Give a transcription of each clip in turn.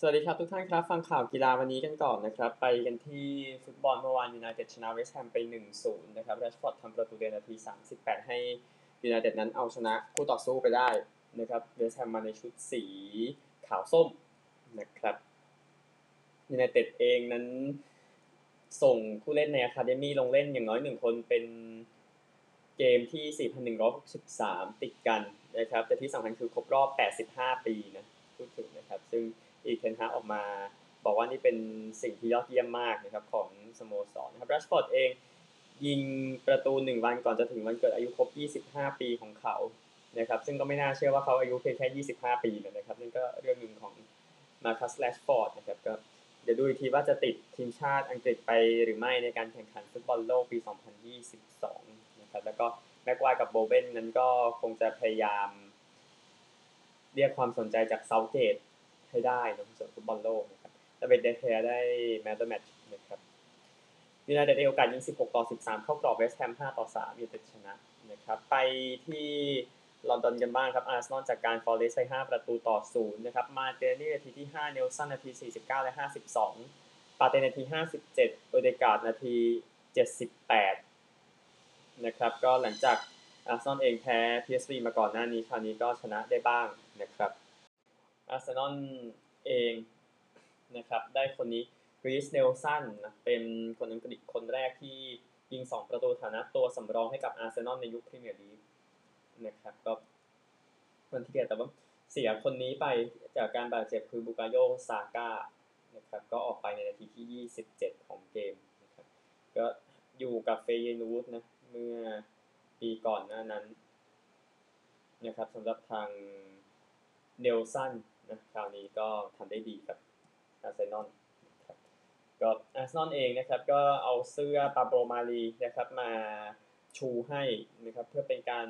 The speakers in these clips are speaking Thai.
สวัสดีครับทุกท่านครับ ฟังข่าวกีฬาวันนี้กันก่อนนะครับ ไปกันที่ฟุตบอลเมื่อวานยูไนเต็ดชนะเวสต์แฮมไป 1-0 นะครับแรชฟอร์ดทำประตูในนาที 38 ให้ยูไนเต็ดนั้นเอาชนะคู่ต่อสู้ไปได้นะครับเวสต์แฮมมาในชุดสีขาวส้มนะครับยูไนเต็ดเองนั้นส่งผู้เล่นใน academy ลงเล่นอย่างน้อยหนึ่งคนเป็นเกมที่ 4,163 ติดกันนะครับแต่ที่สำคัญคือครบรอบ 85 ปีนะพูดถึงนะครับซึ่ง เอริกเทนฮากออกมา บอกว่านี่เป็นสิ่งที่ยอดเยี่ยมมากนะครับของสโมสรนะครับแรชฟอร์ดเองยิงประตูหนึ่งวันก่อนจะถึงวันเกิดอายุครบ 25 ปีของเขานะครับซึ่งก็ไม่น่าเชื่อว่าเขาอายุเพียงแค่ 25 ปีนะครับนั่นก็เรื่องหนึ่งของมาร์คัสแรชฟอร์ดนะครับก็เดี๋ยวดูอีกทีว่าจะติดทีมชาติอังกฤษไปหรือไม่ในการแข่งขันฟุตบอลโลกปี 2022 นะครับแล้วก็แม็กไกวร์กับโบเวนนั้นก็คงจะพยายาม เรียกความสนใจจากเซาธ์เกต ให้ได้ในส่วนฟุตบอลโลกนะครับแต่เป็นเดเคอาได้ man of the match นะครับยูไนเต็ดเอโอกาสยิง 16 ต่อ 13 เข้ากรอบเวสต์แฮม 5 ต่อ 3ยูไนเต็ดชนะนะครับไปที่ลอนดอนกันบ้างครับอาร์เซนอลจัดการฟอเรสต์ไป5ประตูต่อ 0 นะครับ มาร์ติเนลลี่นาทีที่ 5 เนลสันนาที 49 และ 52 ปาร์เตย์นาที 57โอเดการ์ดนาที 78 นะครับ ก็หลังจากอาร์เซนอลเองแพ้ PSV มาก่อนหน้านี้ คราวนี้ก็ชนะได้บ้างนะครับ อาร์เซนอลเองนะครับได้คนนี้รีสเนลสันนะเป็นคนอังกฤษคนแรกที่ยิง 2 ประตูฐานะตัวสำรองให้กับอาร์เซนอลในยุคพรีเมียร์ลีกนะครับก็วันที่เดียแต่ว่าเสียคนนี้ไปจากการบาดเจ็บคือบุกาโยซาก้านะครับก็ออกไปในนาทีที่ 27 ของเกมนะครับก็อยู่กับเฟยนูดนะเมื่อปีก่อนหน้านั้นนะครับสำหรับทางเนลสัน นะคราวนี้ก็ทำได้ดีกับอาร์เซนอลก็อาร์เซนอลเองนะครับก็เอาเสื้อปาโบมาลีนะครับมาชูให้นะครับเพื่อเป็นการ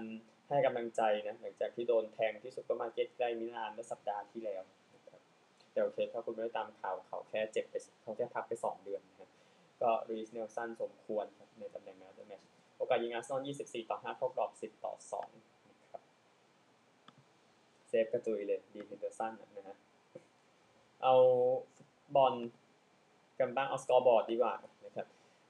ให้กำลังใจนะหลังจากที่โดนแทงที่ซุปเปอร์มาร์เก็ตใกล้มิลานเมื่อสัปดาห์ที่แล้วนะครับแต่โอเคถ้าคุณไม่ได้ตามข่าวเขาแค่เจ็บไปเขาแค่พักไป 2 เดือนนะครับก็รีสเนลสันสมควรครับในตำแหน่ง man of the match โอกาสยิงอาร์เซนอล 24 ต่อ 5 เข้ากรอบ 10 ต่อ 2 เซฟกระจุยเลยดีนเฮนเดอร์สันนะฮะเอาบอลกันบ้างเอาสกอร์บอร์ดดีกว่านะครับ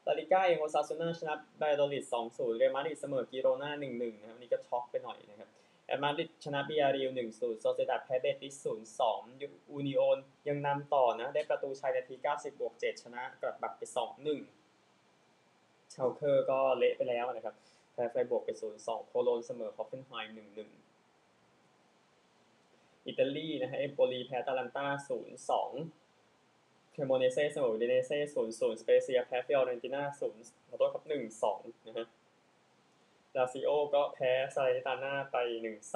ลาลิก้าเองโอซาซูน่าชนะบายาโดลิด2-0 เรอัลมาดริดเสมอกิโรนา1-1นะครับวันนี้ก็ช็อกไปหน่อยนะครับแอมาดริดชนะบียาร์เรอัล1-0โซเซียดัดแพ้เบติส0-2อูนิโอนยังนำต่อนะได้ประตูชัยนาที 90บวก7ชนะกลัดบัคไป 2-1 เชลเคอร์ก็เละไปแล้วนะครับแพ้ไฟรบวร์กไป 0-2 โคโลนเสมอฮอฟเฟนไฮม์1-1 อิตาลีนะฮะเอมโปลีแพ้อตาลันตา0-2เครโมเนเซ่เสมออูดิเนเซ่0-0สเปเซียแพ้ฟิออเรนติน่า0ขอโทษครับ1-2นะฮะลาซิโอก็แพ้ซาแลร์นิตาน่าไป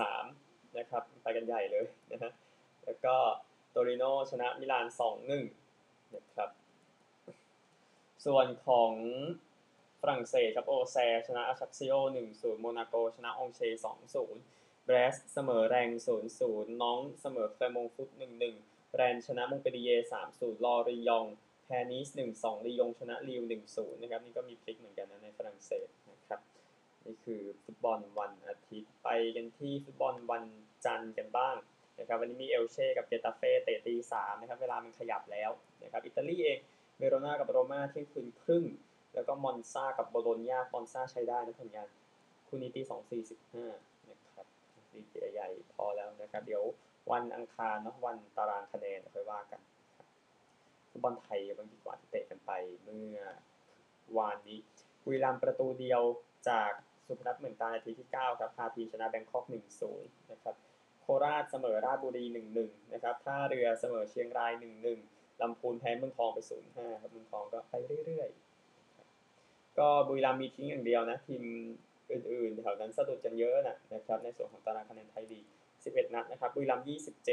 1-3นะครับไปกันใหญ่เลยนะฮะแล้วก็โตริโนชนะมิลาน2-1นะครับส่วนของฝรั่งเศสครับโอแซร์ชนะอฌักซิโอ1-0 โมนาโก ชนะอองเช่ร์ 2-0 เบรสต์เสมอแร็งส์0-0น็องต์เสมอแกลร์มงต์ฟุต1-1แรนส์ชนะมงเปลลิเยร์3-0ลอรียองแพ้นีซ1-2ลียงชนะลีลล์1-0นะครับนี่ก็มีพลิกเหมือนกันนะในฝรั่งเศสนะครับนี่คือฟุตบอลวันอาทิตย์ไปกันที่ฟุตบอลวันจันทร์กันบ้างนะครับวันนี้มีเอลเช่กับเกตาเฟ่เตะตี3นะครับเวลามันขยับแล้วนะครับอิตาลีเองเวโรนากับโรม่าเที่ยงคืนครึ่ง แล้วก็มอนซากับโบโลญญามอนซาใช้ได้นะผลงานคู่นี้ตี2-4-15นะครับ ดีเจใหญ่พอแล้วนะครับ เดี๋ยววันอังคารเนาะวันตารางคะแนนค่อยว่ากันฟุตบอลไทยบางดีกว่าที่เตะกันไปเมื่อวานนี้บุรีรัมย์ประตูเดียวจากสุพนัทเหมือนตานาทีที่ 9 ครับพาพีชนะแบงคอก1-0นะครับโคราชเสมอราชบุรี 1-1 นะครับ ท่าเรือเสมอเชียงราย 1-1 ลำพูนแพ้เมืองทองไป 0-5 ครับ เมืองทองก็ไปเรื่อยๆ ก็บุรีรัมย์มีทิ้งอย่างเดียวนะทีม อื่นๆแถวนั้นสะดุดกันเยอะนะนะครับในส่วนของตารางคะแนนไทยลีก 11 นัดนะครับบุรีรัมย์ 27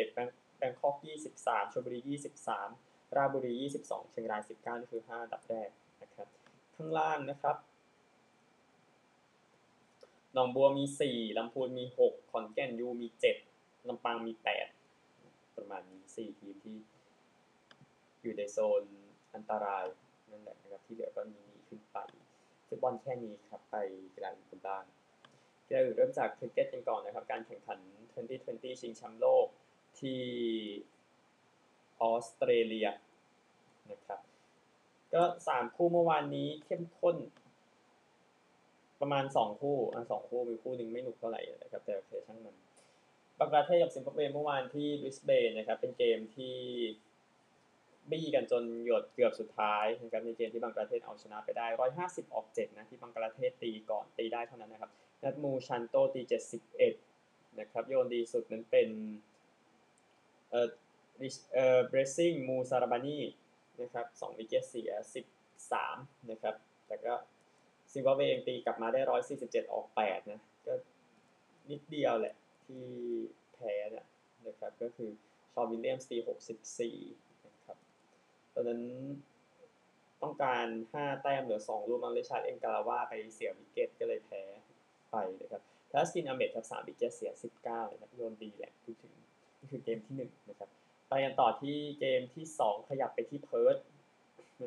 แบงคอก 23ชลบุรี 23 ราชบุรี 22 เชียงราย 19นี่คือ5อันดับแรกนะครับข้างล่างนะครับหนองบัวมี 4ลำพูนมี 6 ขอนแก่นยูมี 7ลำปางมี 8 ประมาณนี้4ทีมที่อยู่ในโซนอันตรายนั่นแหละนะครับที่เหลือก็มีขึ้นไป ฟุตบอลแค่นี้ครับไปกีฬาอื่นกันบ้างกีฬาอื่นเริ่มจากคริกเก็ตกันก่อนนะครับ การแข่งขัน 2020 ชิงแชมป์โลกที่ออสเตรเลียนะครับก็สามคู่เมื่อวานนี้เข้มข้น ประมาณสองคู่อะสองคู่มีคู่หนึ่งไม่หนุกเท่าไหร่นะครับ แต่โอเคช่างมันบังกลาเทศกับซิมบับเวเมื่อวานที่บริสเบนนะครับ เป็นเกมที่ บี้กันจนหยดเกือบสุดท้ายนะครับในเกมที่บังกลาเทศเอาชนะไปได้ 150 ออก 7 นะที่บังกลาเทศตีก่อนตีได้เท่านั้นนะครับนัดมูชันโตตี 71 นะครับโยนดีสุดนั้นเป็นเอ่อเอ่อเบรซิ่งมูซาราบานีนะครับ2วิกเกตเสีย 13 นะครับแต่ก็ซิมบับเวเองตีกลับมาได้ 147 ออก 8 นะก็นิดเดียวแหละที่แพ้นะนะครับก็คือชอนวิลเลียมส์ตี 64 ตอนนั้นต้องการ5แต้มเหลือ2ลูกมั้งริชาร์ดเองการาวาไปเสีย wicket ก็เลยแพ้ไปนะครับทัสกินอาเหม็ดครับ3 wicket เสีย19นะครับโยนดีแหละพูดถึงนี่คือเกมที่1นะครับไปกันต่อที่เกมที่2ขยับไปที่เพิร์ธ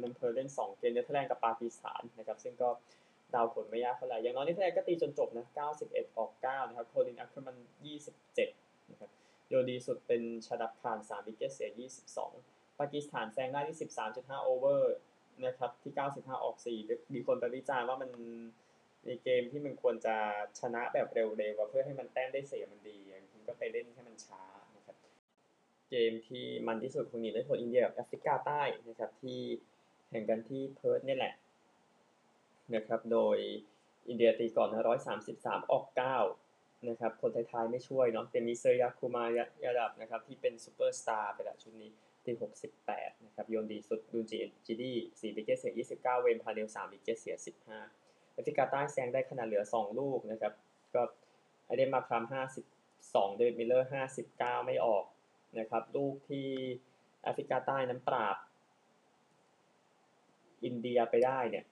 มันเพิร์ธเล่น2เกมเนเธอร์แลนด์กับปากีสถานนะครับซึ่งก็เดาผลไม่ยากเท่าไหร่อย่างน้อยเนเธอร์แลนด์ก็ตีจนจบนะ91 ออก 9 นะครับโคลินแอคเคอร์แมนน์ 27 นะครับโยนดีสุดเป็นชาดับคาน3 wicket เสีย 22ปากีสถานแซงได้ที่ 13.5 over นะครับที่ 95 ออก 4 มีคนไปวิจารณ์ว่ามันในเกมที่มันควรจะชนะแบบเร็วๆเพื่อให้มันแต้มได้เสียมันดีมันก็ไปเล่นให้มันช้านะครับเกมที่มันที่สุดคงหนีไม่พ้นอินเดียกับแอฟริกาใต้นะครับที่แข่งกันที่เพิร์ธนี่แหละนะครับโดยอินเดียตีก่อนนะ133 ออก 9 นะครับคนท้ายๆไม่ช่วยเนาะเป็นมีสุริยากุมารยาดัฟนะครับที่เป็นซูเปอร์สตาร์ไปละชุดนี้ ตี68นะครับโยนดีสุดดูจีจีดี4วิกเกตเสีย29เวย์นพาร์เนลล์3 wicket เสีย15แอฟริกาใต้แซงได้ขณะเหลือ2ลูกนะครับก็ไอเดนมาร์คราม52เดวิดมิลเลอร์59ไม่ออกนะครับลูกที่แอฟริกาใต้นั้นปราบ อินเดียไปได้เนี่ย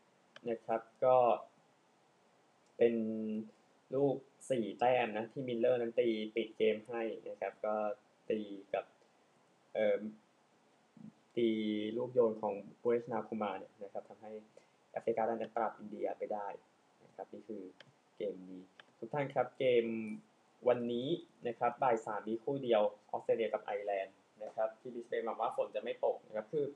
นะครับก็เป็นลูก 4 แต้มนะที่มิลเลอร์นั้นตีปิดเกมให้นะครับ ก็ตีกับเอ่อ ตีลูกโยนของภูวเนศวรกุมารเนี่ยนะครับทำให้แอฟริกาใต้นั้นปราบอินเดียไปได้นะครับนี่คือเกมนี้ ทุกท่านครับเกมวันนี้นะครับบ่ายสามมีคู่เดียวออสเตรเลียกับไอร์แลนด์นะครับที่บริสเบนหวังว่าฝนจะไม่ตกนะครับคือ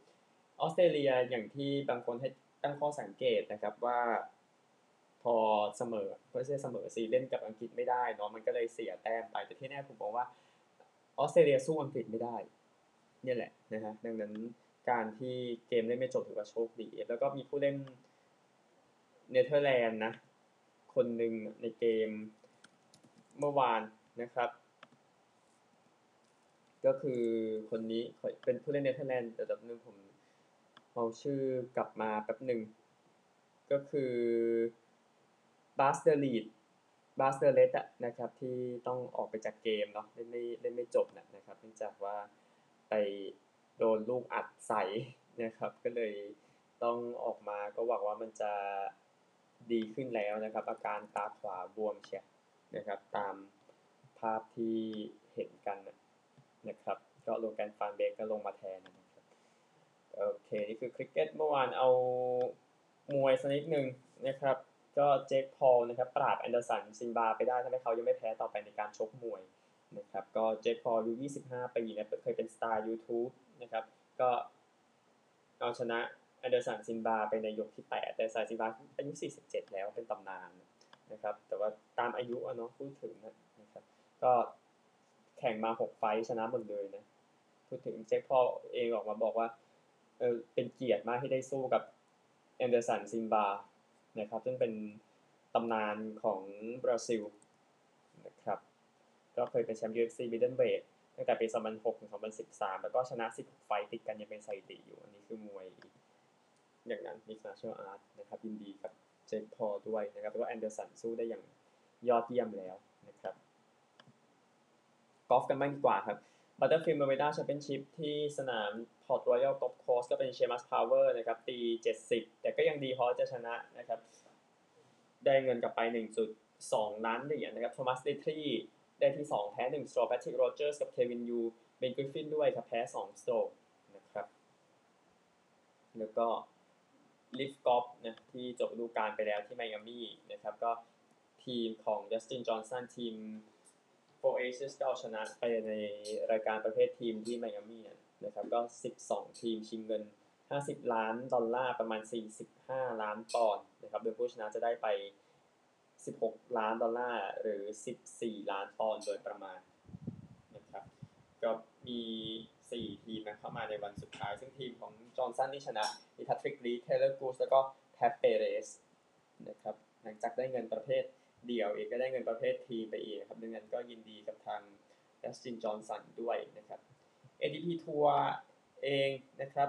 ออสเตรเลียอย่างที่บางคนให้ตั้งข้อสังเกตนะครับว่าพอเสมอเพื่อเสมอซีเล่นกับอังกฤษไม่ได้เนาะมันก็เลยเสียแต้มไปแต่ที่แน่ผมบอกว่าออสเตรเลียสู้อังกฤษไม่ได้ เนี่ยแหละนะฮะดังนั้นการที่เกมเล่นไม่จบถือว่าโชคดี แล้วก็มีผู้เล่นเนเธอร์แลนด์นะ คนหนึ่งในเกมเมื่อวานนะครับ ก็คือคนนี้เป็นผู้เล่นเนเธอร์แลนด์แต่แบบนึงผมเอาชื่อกลับมาแป๊บหนึ่ง ก็คือบาสเดอรีดบาสเดอร์เลสอะนะครับที่ต้องออกไปจากเกมเนาะเล่นไม่เล่นไม่จบนะครับเนื่องจากว่า โดนลูกอัดใส่นะครับ ก็เลยต้องออกมาก็หวังว่ามันจะดีขึ้นแล้วนะครับ อาการตาขวาบวมเชียนะครับ ตามภาพที่เห็นกันนะครับ ก็โลแกนฟานเบกก็ลงมาแทนนะครับโอเค นี่คือคริกเก็ตเมื่อวานเอามวยสักนิดหนึ่งนะครับ ก็เจคพอลนะครับ ปราบแอนเดอร์สันซิลวาไปได้ทำให้เขายังไม่แพ้ต่อไปในการชกมวย นะครับก็เจคพอลอายุ25 ปีนะเคยเป็นสตาร์ YouTube นะครับก็เอาชนะแอนเดอร์สันซิลวาไปในยกที่ 8 แต่ซายซิลวาอายุ 47 แล้วเป็นตำนานนะครับแต่ว่าตามอายุอะเนาะพูดถึงนะครับก็แข่งมา 6 ไฟต์ชนะหมดเลยนะพูดถึงเจคพอลเองออกมาบอกว่าเออเป็นเกียรติมากที่ได้สู้กับแอนเดอร์สันซิลวานะครับซึ่งเป็นตำนานของบราซิลนะครับ ก็เคยเป็นแชมป์ UFC Middleweight ตั้งแต่ปี2006ถึง2013 แล้วก็ชนะ 16 ไฟต์ติดกันยังเป็นสถิติอยู่ อันนี้คือมวย อย่างนั้น Mixed Martial Art นะครับ ยินดีกับเจคพอลด้วยนะครับ แล้วก็แอนเดอร์สันสู้ได้อย่างยอดเยี่ยมแล้วนะครับกอล์ฟกันบ้างดีกว่าครับ Butterfield Bermuda Championship ที่สนาม Port Royal Golf Course ก็เป็นเชมัสพาวเวอร์นะครับ ตี 70 แต่ก็ยังดีพราะจะชนะนะครับ ได้เงินกลับไป 1.2 ล้านเหรียญนะครับโทมัสเดทรี ได้ที่ 2 แพ้1 stroke แพทริกโรเจอร์สกับเควินยูเบนกริฟฟินด้วยครับแพ้2 stroke นะครับ แล้วก็ LIV Golf นะที่จบฤดูกาลไปแล้วที่ไมอามี่นะครับก็ทีมของดัสตินจอห์นสันทีม 4 Aces ก็เอาชนะไปในรายการประเภททีมที่ไมอามี่นะครับก็ 12 ทีมชิงเงิน 50 ล้านดอลลาร์ประมาณ 45 ล้านปอนด์นะครับโดยผู้ชนะจะได้ไป 16 ล้านดอลลาร์หรือ 14 ล้านปอนด์โดยประมาณนะครับก็มี 4 ทีมนะเข้ามาในวันสุดท้าย ซึ่งทีมของจอห์นสันที่ชนะมีแพทริกรีดเทเลอร์กูชแล้วก็แพทเปเรสนะครับหลังจากได้เงินประเภทเดี่ยวเองก็ได้เงินประเภททีมไปเอีกครับดังนั้นก็ยินดีกับทางดัสตินจอห์นสันด้วยนะครับ ATP ทัวร์เองนะครับ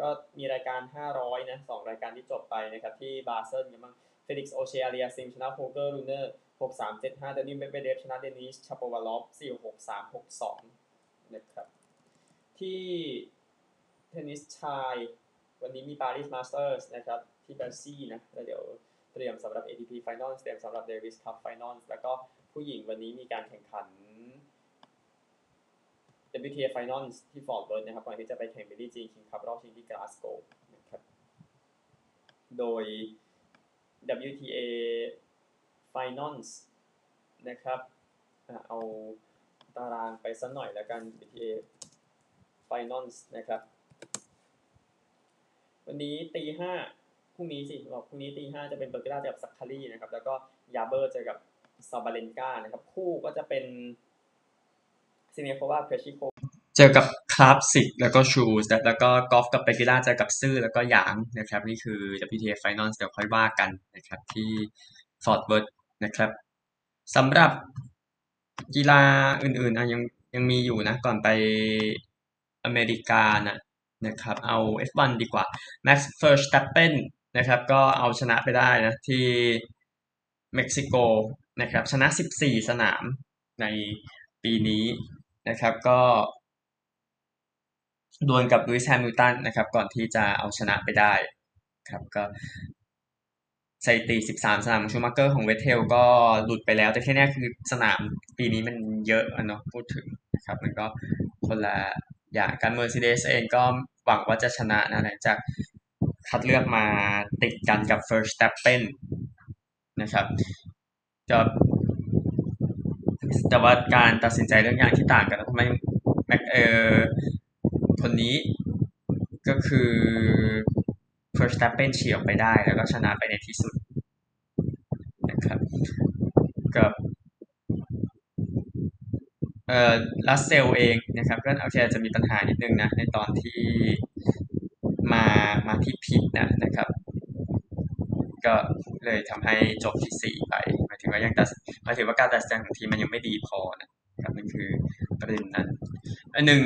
ก็มีรายการ 500 นะ2รายการที่จบไปนะครับ ที่บาเซิลกันบ้าง เฟลิกซ์โอเชียอาเลียซิมชนะโฮลเกอร์รูเนอร์6 3 7 5เจ็ดห้าเดนิลเมดเวเดฟชนะเดนิสชาปวาลอฟ4 6 3 6 2นะครับที่เทนนิสชาย วันนี้มี Paris Masters นะครับ ที่แบร์ซี่นะแล้วเดี๋ยวเตรียมสำหรับ ATP Finals เตรียมสำหรับ Davis Cup Finals แล้วก็ผู้หญิงวันนี้มีการแข่งขัน WTA Finals ที่ฟอร์ตเวิร์ธนะครับก่อนที่จะไปแข่ง Billie Jean King Cup รอบชิงที่กลาสโกนะครับ โดย WTA Finals นะครับเอาตารางไปสักหน่อยแล้วกัน WTA Finals นะครับ วันนี้ตีห้าพรุ่งนี้สิบอกพรุ่งนี้ตีห้าจะเป็นเบอร์เกล่าเจอกับซักคารีนะครับ แล้วก็ยาเบอร์เจอกับซาบาเลนกานะครับ คู่ก็จะเป็นซิเนโควาเพรชิโค เจอกับคลาสสิกแล้วก็ชูสแล้วก็กอล์ฟกับเปกิล่าเจอกับซื่อแล้วก็หยางนะครับนี่คือ WTA Finals เดี๋ยวค่อยว่ากันนะครับที่ฟอร์ตเวิร์ธนะครับสำหรับกีฬาอื่นๆอะยังยังมีอยู่นะ ก่อนไปอเมริกานะนะครับเอา F1 ดีกว่า Max Verstappen นะครับก็เอาชนะไปได้นะที่เม็กซิโกนะครับชนะ 14 สนามในปีนี้นะครับก็ ดวลกับลูอิสแฮมิลตันนะครับ ก่อนที่จะเอาชนะไปได้ครับก็สถิติ 13 สนามชูมาเกอร์ของเวทเทลก็หลุดไปแล้ว แต่แค่นี้คือสนามปีนี้มันเยอะอะเนาะพูดถึงนะครับ มันก็คนละอย่างการเมอร์เซเดสเองก็หวังว่าจะชนะนะหลังจากคัดเลือกมาติดกันกับ First s t e p p e n นะครับจะแต่ว่าการตัดสินใจเรื่องอย่างที่ต่างกันทำไมแม็กเออ คนนี้ก็คือ First s t e p p e n เฉียวไปได้แล้วก็ชนะไปในที่สุดนะครับกับเอ่อลัสเซลเองนะครับก็โอเคจะมีปัญหานิดนึงนะในตอนที่มามาที่พิทนะนะครับ ก็เลยทำให้จบที่สี่ไปหมายถึงว่ายังตัดหมายถึงว่าการตัดสินใจของทีมมันยังไม่ดีพอนะครับนั่นคือ ประเด็นนั้นอันหนึ่ง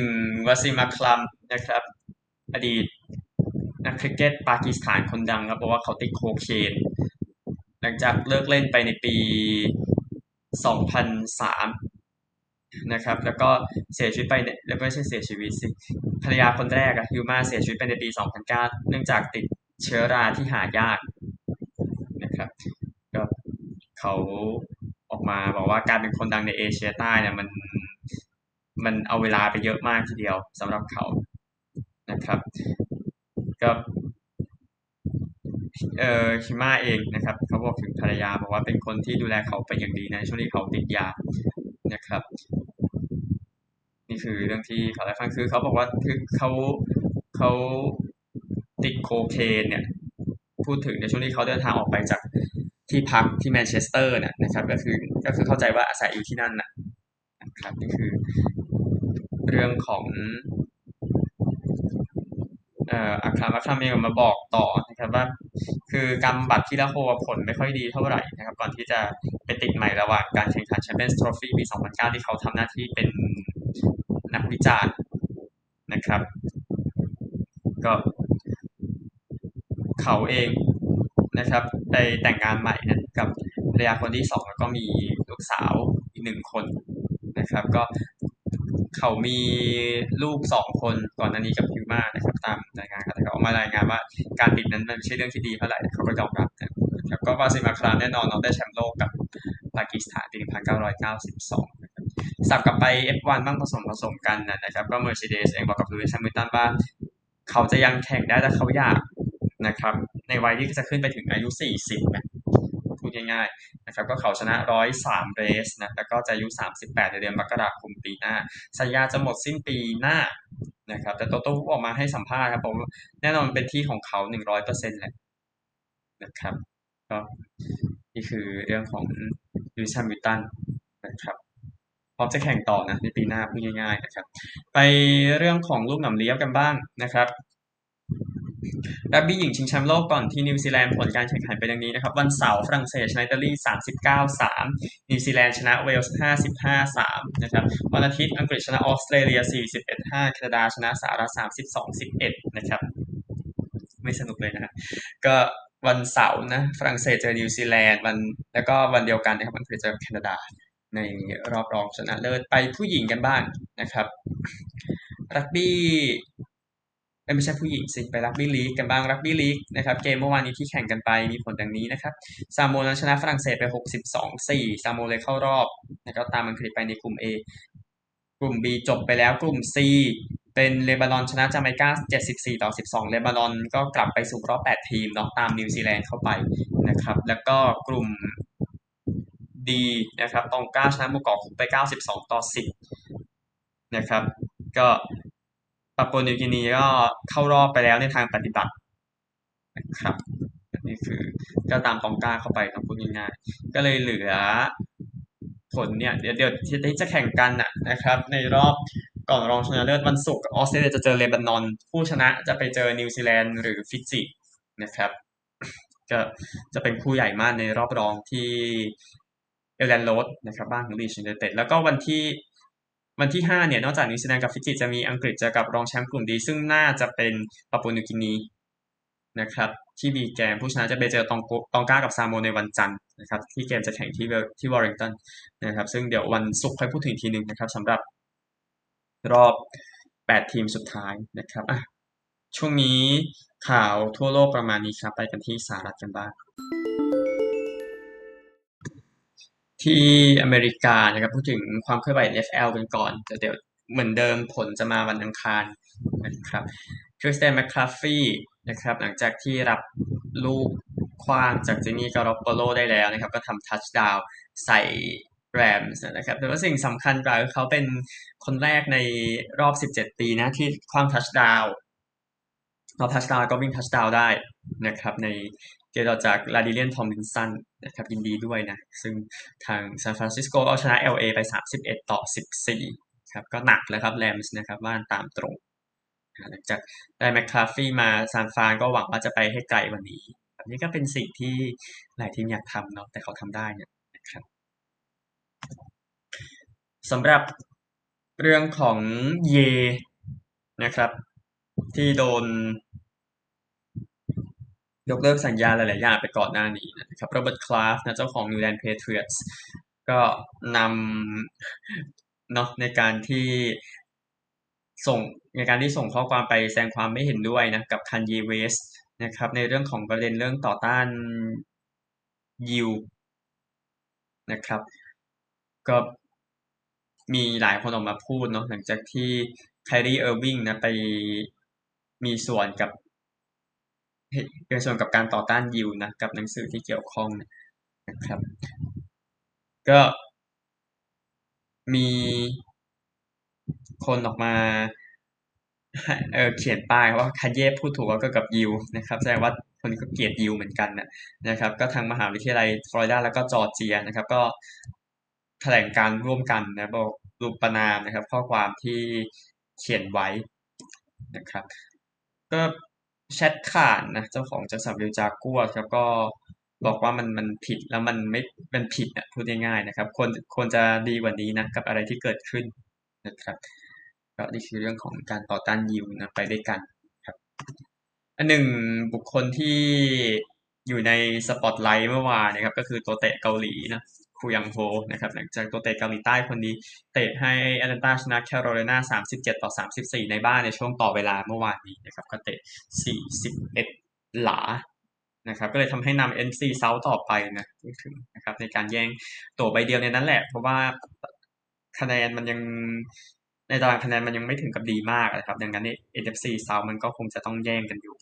วาซิมาคลัมนะครับ อดีตนักคริกเก็ตปากีสถานคนดังครับเพราะว่าเขาติดโคเคน หลังจากเลิกเล่นไปในปี 2003 นะครับ แล้วก็เสียชีวิตไปแล้วไม่ใช่เสียชีวิตสิภรรยาคนแรกอะฮิวมาเสียชีวิตไปในปี 2009 เนื่องจากติดเชื้อราที่หายากนะครับก็เขาออกมาบอกว่าการเป็นคนดังในเอเชียใต้เนี่ยมัน มันเอาเวลาไปเยอะมากทีเดียวสำหรับเขานะครับก็เอ่อฮิมาเองนะครับเขาบอกถึงภรรยาบอกว่าเป็นคนที่ดูแลเขาเป็นอย่างดีในช่วงที่เขาติดยานะครับ นี่คือเรื่องที่เขาได้ฟังคือเขาบอกว่าคือเขาเขาติดโคเคนเนี่ยพูดถึงในช่วงที่เขาเดินทางออกไปจากที่พักที่แมนเชสเตอร์เนี่ยนะครับก็คือก็คือเข้าใจว่าอาศัยอยู่ที่นั่นนะครับนี่คือ เรื่องของอัครวัครเมลมาบอกต่อนะครับว่าคือกำบัตรที่ละโคผลไม่ค่อยดีเท่าไหร่นะครับ ก่อนที่จะไปติดใหม่ระหว่างการแข่งขันแชมเปี้ยนส์ทรอฟี่ปี 2009 ที่เขาทำหน้าที่เป็นนักวิจารณ์นะครับ ก็เขาเองนะครับไปแต่งงานใหม่นะกับภรรยาคนที่สองแล้วก็มีลูกสาวอีกหนึ่งคนนะครับ ก็ เขามีลูกสองคนก่อนหน้านี้กับพิวมานะครับ ตามรายงานแต่เขาออกมารายงานว่าการติดนั้นมันไม่ใช่เรื่องที่ดีเท่าไหร่เขาก็ยอมรับนะครับก็วาซิมาคลาแน่นอนน้องได้แชมป์โลกกับปากีสถานปี1992นะครับสลับกลับไป F1 บ้างผสมผสมกันนะครับ ก็ Mercedes เองบอกกับลูอิสแฮมิลตันว่าเขาจะยังแข่งได้แต่เขาอยากนะครับ ในวัยที่จะขึ้นไปถึงอายุ 40นะ พูดง่ายๆนะครับก็เขาชนะ 103 race นะแล้วก็จะอายุ 38 ในเดือนมกราคมปีหน้าสัญญาจะหมดสิ้นปีหน้านะครับแต่โตโต้ออกมาให้สัมภาษณ์ครับผมแน่นอนเป็นที่ของเขาหนึ่งร้อยเปอร์เซ็นต์แหละนะครับก็นี่คือเรื่องของลูอิสแฮมิลตันนะครับพร้อมจะแข่งต่อนะในปีหน้าพูดง่ายๆนะครับ ไปเรื่องของลูกหนำเลี้ยบกันบ้างนะครับ รักบี้หญิงชิงแชมป์โลกก่อนที่นิวซีแลนด์ผลการแข่งขันเป็นดังนี้นะครับ วันเสาร์ฝรั่งเศสชนะอิตาลี39-3 นิวซีแลนด์ชนะเวลส์55-3 นะครับ วันอาทิตย์อังกฤษชนะออสเตรเลีย 41-5 แคนาดาชนะสหรัฐ32-11 นะครับ ไม่สนุกเลยนะก็วันเสาร์นะฝรั่งเศสเจอนิวซีแลนด์วันแล้วก็วันเดียวกันนะครับอังกฤษเจอแคนาดาในรอบรองชนะเลิศไปผู้หญิงกันบ้างนะครับ รักบี้ ไม่ใช่ผู้หญิงสิไปรักบี้ลีกกันบ้างรักบี้ลีกนะครับเกมเมื่อวานนี้ที่แข่งกันไปมีผลดังนี้นะครับซามัวนั้นชนะฝรั่งเศสไป 62-4ซามัวเลยเข้ารอบนะครับตามอังกฤษไปในกลุ่ม A กลุ่ม B จบไปแล้วกลุ่ม C เป็นเลบานอนชนะจาเมกา 74 ต่อ 12 เลบานอนก็กลับไปสู่รอบ 8 ทีมเนาะตามนิวซีแลนด์เข้าไปนะครับ แล้วก็กลุ่ม D นะครับตองก้าชนะมุกอกไป 92 ต่อ 10 นะครับ ก็ ปาปัวนิวกินีก็เข้ารอบไปแล้วในทางปฏิบัตินะครับนี่คือก็ตามตองก้าเข้าไปต้องพูดง่ายๆก็เลยเหลือผลเนี่ยเดี๋ยวเดี๋ยวที่จะแข่งกันนะครับ ในรอบก่อนรองชนะเลิศวันศุกร์ออสเตรเลียจะเจอเลบานอน ผู้ชนะจะไปเจอนิวซีแลนด์หรือฟิจินะครับก็จะเป็นคู่ใหญ่มากในรอบรองที่เอลแลนโรดนะครับบ้านของลีดส์ยูไนเต็ดแล้วก็วันที่ วันที่ห้าเนี่ย นอกจากนิวซีแลนด์กับฟิจิจะมีอังกฤษเจอกับรองแชมป์กลุ่มดี ซึ่งน่าจะเป็นปาปัวนิวกินีนะครับที่วีแกนผู้ชนะจะไปเจอตองตองก้ากับซาโมในวันจันทร์นะครับที่เกมจะแข่งที่ที่วอริงตันนะครับซึ่งเดี๋ยววันศุกร์ค่อยพูดถึงทีหนึ่งนะครับสำหรับรอบ 8 ทีมสุดท้ายนะครับอะช่วงนี้ข่าวทั่วโลกประมาณนี้ครับ ไปกันที่สหรัฐกันบ้าง ที่อเมริกานะครับพูดถึงความเคลื่อนไหว NFL กันก่อนแต่เดี๋ยวเหมือนเดิมผลจะมาวันอังคารนะครับคริสเตียนแมคแคฟฟรีย์นะครับหลังจากที่รับลูกขว้างจากจิมมี่การอปโปโลได้แล้วนะครับก็ทำ touchdown ใส่แรมส์นะครับแต่ว่าสิ่งสำคัญกว่าคือเขาเป็นคนแรกในรอบ 17 ปีนะที่ขว้าง touchdown รับ touchdown ก็วิ่ง touchdown ได้นะครับใน เกมต่อจากลาเดเนียนทอมลินสันนะครับยินดีด้วยนะ ซึ่งทางซานฟรานซิสโกเอาชนะ LA ไป 31 ต่อ 14 ครับ ก็หนักแล้วครับแรมส์นะครับว่านตามตรง หลังจากได้แมคคาฟี่มาซานฟรานก็หวังว่าจะไปให้ไกลวันนี้อันนี้ก็เป็นสิ่งที่หลายทีมอยากทำเนาะแต่เขาทำได้เนี่ยนะครับสำหรับเรื่องของเยนะครับ ที่โดน ยกเลิกสัญญาหลาย ๆ อย่างไปก่อนหน้านี้นะครับโรเบิร์ตคลาฟนะเจ้าของ New England Patriots ก็นำเนาะในการที่ส่งในการที่ส่งข้อความไปแสดงความไม่เห็นด้วยนะกับคันยีเวสนะครับในเรื่องของประเด็นเรื่องต่อต้านยิวนะครับก็มีหลายคนออกมาพูดเนาะหลังจากที่ไคลีเออร์วิงนะไปมีส่วนกับ เป็นส่วนกับการต่อต้านยิวนะกับหนังสือที่เกี่ยวข้องนะครับ ก็มีคนออกมาเออเขียนป้ายว่าคันเย่พูดถูกก็กับยิวนะครับแสดงว่าคนก็เกลียดยิวเหมือนกันนะนะครับ ก็ทางมหาวิทยาลัยฟลอริดาแล้วก็จอร์เจียนะครับ ก็แถลงการร่วมกันนะบอกรูปประนามนะครับ ข้อความที่เขียนไว้นะครับ ก็ แชทขานนะเจ้าของจัสัมวิลจากัวครับก็บอกว่ามันมันผิดแล้วมันไม่มันผิดอะพูดง่ายๆนะครับควรควรจะดีกว่านี้นะกับอะไรที่เกิดขึ้นนะครับก็นี่คือเรื่องของการต่อต้านยิวนะไปด้วยกันครับอันหนึ่งบุคคลที่อยู่ในสปอตไลท์เมื่อวานนะครับก็คือตัวเตะเกาหลีนะ คูยังโฮนะครับหลังจากตัวเตะเกาหลีใต้คนนี้ เตะให้แอตแลนตาชนะแคโรไลนา37 ต่อ 34 ในบ้านในช่วงต่อเวลาเมื่อวานนี้นะครับก็เตะ 41 หลานะครับก็เลยทำให้นำ NC South ต่อไปนะถึงนะครับในการแย่งตัวใบเดียวในนั้นแหละ เพราะว่าคะแนนมันยังในตารางคะแนนมันยังไม่ถึงกับดีมากนะครับ ดังนั้นใน NFC South มันก็คงจะต้องแย่งกันอยู่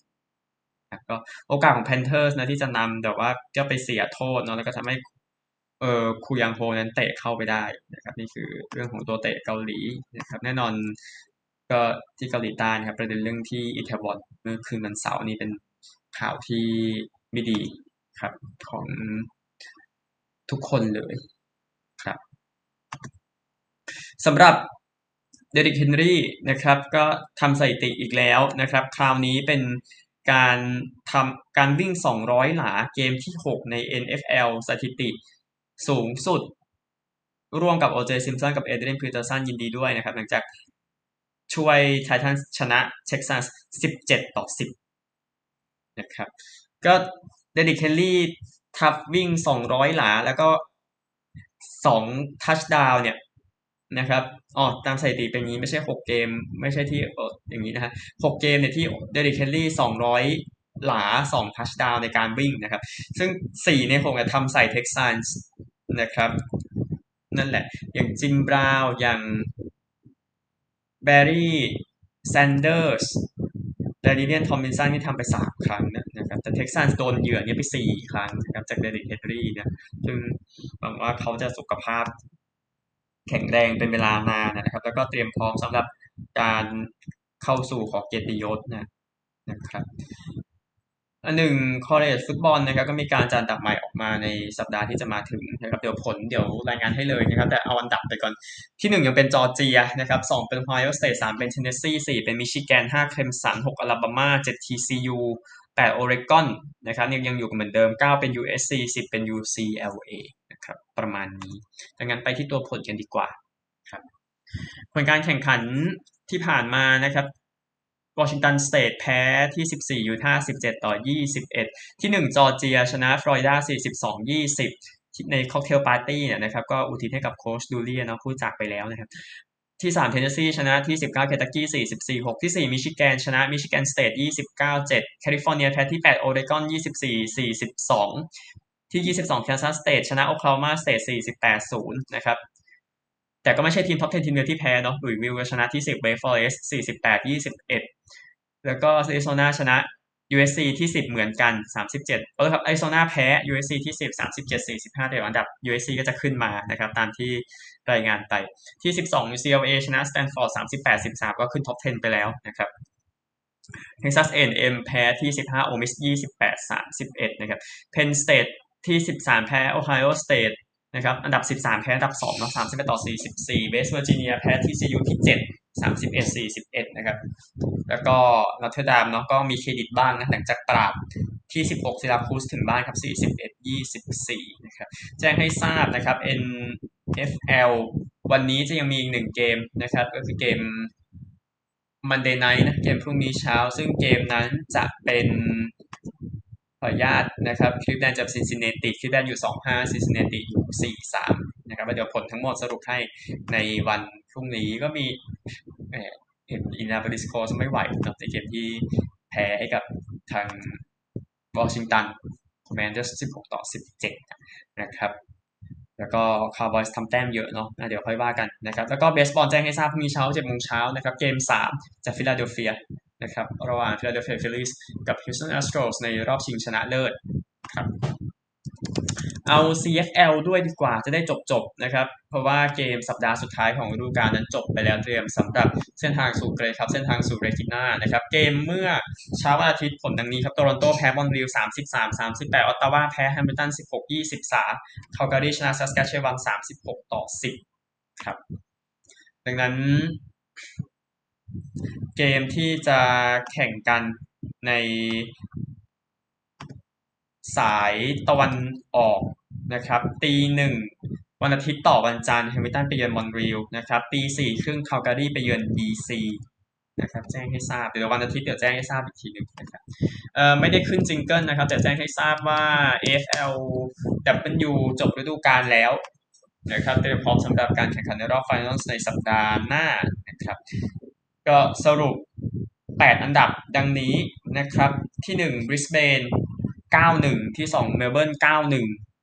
ก็โอกาสของ Panthers นะที่จะนำแต่ว่าก็ไปเสียโทษเนาะแล้วก็ทำให้ เออคูยังโฮนั้นเตะเข้าไปได้นะครับนี่คือเรื่องของตัวเตะเกาหลีนะครับแน่นอนก็ที่เกาหลีใต้นะครับประเด็นเรื่องที่อิตาลีเมื่อคืนวันเสาร์นี่เป็นข่าวที่ไม่ดีครับของทุกคนเลยครับสำหรับเดริกเฮนรี่นะครับก็ทำสถิติอีกแล้วนะครับ คราวนี้เป็นการทำการวิ่ง 200 หลาเกมที่ 6 ใน NFL สถิติ สูงสุด ร่วมกับโอเจซิมสันกับเอเดรียนพีเตอร์สันยินดีด้วยนะครับ หลังจากช่วยไททันชนะเท็กซัส 17 ต่อ 10 นะครับ ก็เดริเฮนรี่ทับวิ่ง 200 หลา แล้วก็ 2 touchdown เนี่ยนะครับ อ๋อ ตามสถิติเป็นงี้ไม่ใช่ 6 เกม ไม่ใช่ที่อย่างนี้นะฮะ 6 เกมเนี่ยที่เดริกเฮนรี่ 200 หลา 2 ทัชดาวในการวิ่งนะครับ ซึ่ง 4 ใน6เนี่ยทำใส่เท็กซัส นะครับ นั่นแหละ อย่างจิมบราวอย่างแบร์รี่แซนเดอร์สลาเดเนียนทอมลินสันที่ทำไป 3 ครั้งนะครับ แต่เท็กซัสโดนอย่างเงี้ยไป 4 ครั้งนะครับ จากเดริกเฮนรี่เนี่ยซึ่งหวังว่าเขาจะสุขภาพแข็งแรงเป็นเวลานานนะครับ แล้วก็เตรียมพร้อมสำหรับการเข้าสู่หอเกียรติยศนะนะครับ อันหนึ่ง college football นะครับก็มีการจัดอันดับใหม่ออกมาในสัปดาห์ที่จะมาถึงนะครับเดี๋ยวผลเดี๋ยวรายงานให้เลยนะครับแต่เอาอันดับไปก่อนที่หนึ่งยังเป็นจอร์เจียนะครับสองเป็นโอไฮโอสเตทสามเป็นเทนเนสซีสี่เป็นมิชิแกนห้าเคลมสันหกอลาบามาเจ็ดทีซียูแปดโอเรกอนนะครับยังยังอยู่กันเหมือนเดิมเก้าเป็น USC สิบเป็น UCLA นะครับประมาณนี้ดังนั้นไปที่ตัวผลกันดีกว่าครับผลการแข่งขันที่ผ่านมานะครับ วอชิงตันสเตทแพ้ที่ 14ยูทาห์17 ต่อ 21 ที่ 1 จอร์เจีย ชนะฟลอริดา 42 20 ในค็อกเทลปาร์ตี้เนี่ยนะครับก็อุทิศให้กับโค้ชดูลีย์เนาะผู้จากไปแล้วนะครับที่3เทนเนสซีชนะที่ 19เคนตักกี้44 6 ที่ 4 มิชิแกน ชนะมิชิแกนสเตท29 7แคลิฟอร์เนียแพ้ที่ 8 โอเรกอน 24 42 ที่ 22แคนซัสสเตทชนะโอคลาโฮมาสเตท48 0 นะครับ แต่ก็ไม่ใช่ทีม top 10 ทีมเดียวที่แพ้เนาะลุยวิลชนะที่ 10เวคฟอเรสต์48 21 แล้วก็แอริโซนาชนะ USC ที่ 10 เหมือนกัน 37เออครับแอริโซนาแพ้ USC ที่ 10 37 45เดี๋ยวอันดับ USC ก็จะขึ้นมานะครับตามที่รายงานไปที่ 12 UCLA ชนะ Stanford 38 13 ก็ขึ้น top 10 ไปแล้วนะครับ Texas A&M แพ้ที่ 15 Ole Miss 28 31 นะครับ Penn State ที่ 13 แพ้ Ohio State นะครับอันดับ 13 แพ้อันดับ2เนาะ31ต่อ 44 West Virginia แพ้ TCU ที่ 7 31 41 นะครับ แล้วก็นอตเทอร์ดามเนาะก็มีเครดิตบ้างนะหลังจากปราบที่ 16ซีราคิวส์ถึงบ้านครับ 41 24 นะครับ แจ้งให้ทราบนะครับ NFL วันนี้จะยังมีอีกหนึ่งเกมนะครับ ก็คือเกม Monday Night นะ เกมพรุ่งนี้เช้า ซึ่งเกมนั้นจะเป็น ขออนุญาตนะครับคลีฟแลนด์เจอซินซินเนติคลีฟแลนด์อยู่ 25ซินซินเนติอยู่ 43นะครับเดี๋ยวผลทั้งหมดสรุปให้ในวันพรุ่งนี้ก็มีเห็นอินเดียนาโพลิสโคลท์สไม่ไหวนะในเกมที่แพ้ให้กับทางวอชิงตันคอมแมนเดอร์ส16 ต่อ 17 นะครับ แล้วก็คาวบอยส์ทำแต้มเยอะเนาะเดี๋ยวค่อยว่ากันนะครับ แล้วก็เบสบอลแจ้งให้ทราบพรุ่งนี้เช้า7โมงเช้านะครับ เกม 3 จากฟิลาเดลเฟีย นะครับระหว่างฟิลาเดลเฟียฟิลิสกับฮิวสตันแอสโตรสในรอบชิงชนะเลิศครับเอา CFL ด้วยดีกว่าจะได้จบๆนะครับ เพราะว่าเกมสัปดาห์สุดท้ายของฤดูกาลนั้นจบไปแล้วเตรียมสำหรับเส้นทางสู่เกรย์คัพ เส้นทางสู่รีไจน่านะครับ เกมเมื่อเช้าวันอาทิตย์ผลดังนี้ครับโตรอนโตแพ้มอนทรีล33 38 ออตตาวาแพ้แฮมิลตัน 16 23คาลการีชนะซัสแคตเชวัน 36 ต่อ 10 ครับ ดังนั้น เกมที่จะแข่งกันในสายตะวันออกนะครับตีหนึ่งวันอาทิตย์ต่อวันจันทร์แฮมิลตันไปเยือนมอนทรีลนะครับตีสี่ครึ่งคาลการีไปเยือนบีซีนะครับแจ้งให้ทราบเดี๋ยววันอาทิตย์เดี๋ยวแจ้งให้ทราบอีกทีหนึ่งนะครับเอ่อไม่ได้ขึ้น jingle นะครับ แต่แจ้งให้ทราบว่า AFL W จบฤดูกาลแล้วนะครับเตรียมพร้อมสำหรับการแข่งขันในรอบไฟนอลในสัปดาห์หน้านะครับ ก็สรุป 8 อันดับดังนี้นะครับที่ 1 Brisbane 91 ที่2เมลเบิร์น91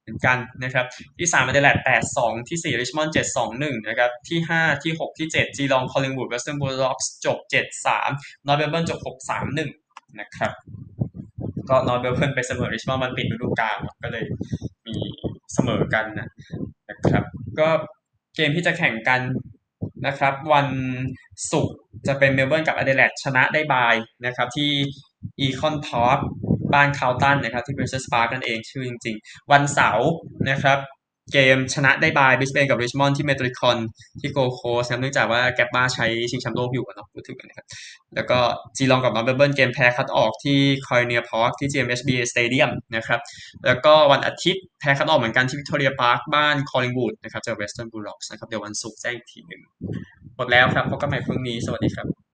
เหมือนกันนะครับที่3 a d e l a i d e 82 ที่ 4 Richmond 721 นะครับที่ 5 ที่ 6 ที่ 7 Geelong Collingwood Western Bulldogs จบ 73 North Melbourne จบ 631 นะครับก็ North Melbourne ไปเสมอ Richmond มันปิดฤดูกาลก็เลยมีเสมอกันนะนะครับ ก็เกมที่จะแข่งกันนะครับ วันศุกร์ จะเป็นเมลเบิร์นกับอเดเลดชนะได้ bye นะครับที่อีคอนพาร์คบ้านคาร์ลตันนะครับที่เป็นพรินเซสพาร์คนั่นเองชื่อจริง ๆ วันเสาร์นะครับ เกมชนะได้ bye บริสเบนกับริชมอนด์ที่เมโทริคอนที่โกลด์โคสต์ครับเนื่องจากว่าแกบบาใช้ชิงแชมป์โลกอยู่เนาะพูดถึงนะครับแล้วก็จีลองกับนอร์ธเมลเบิร์นเกมแพ้คัดออกที่คาร์ดิเนียพาร์คที่ GMHB Stadium นะครับแล้วก็วันอาทิตย์แพ้คัดออกเหมือนกันที่วิกตอเรียพาร์คบ้านคอลลิงวูดนะครับเจอเวสเทิร์นบูลด็อกส์นะครับเดี๋ยววันศุกร์แจ้งอีกทีหนึ่งหมดแล้วครับพบกันใหม่พรุ่งนี้สวัสดีครับ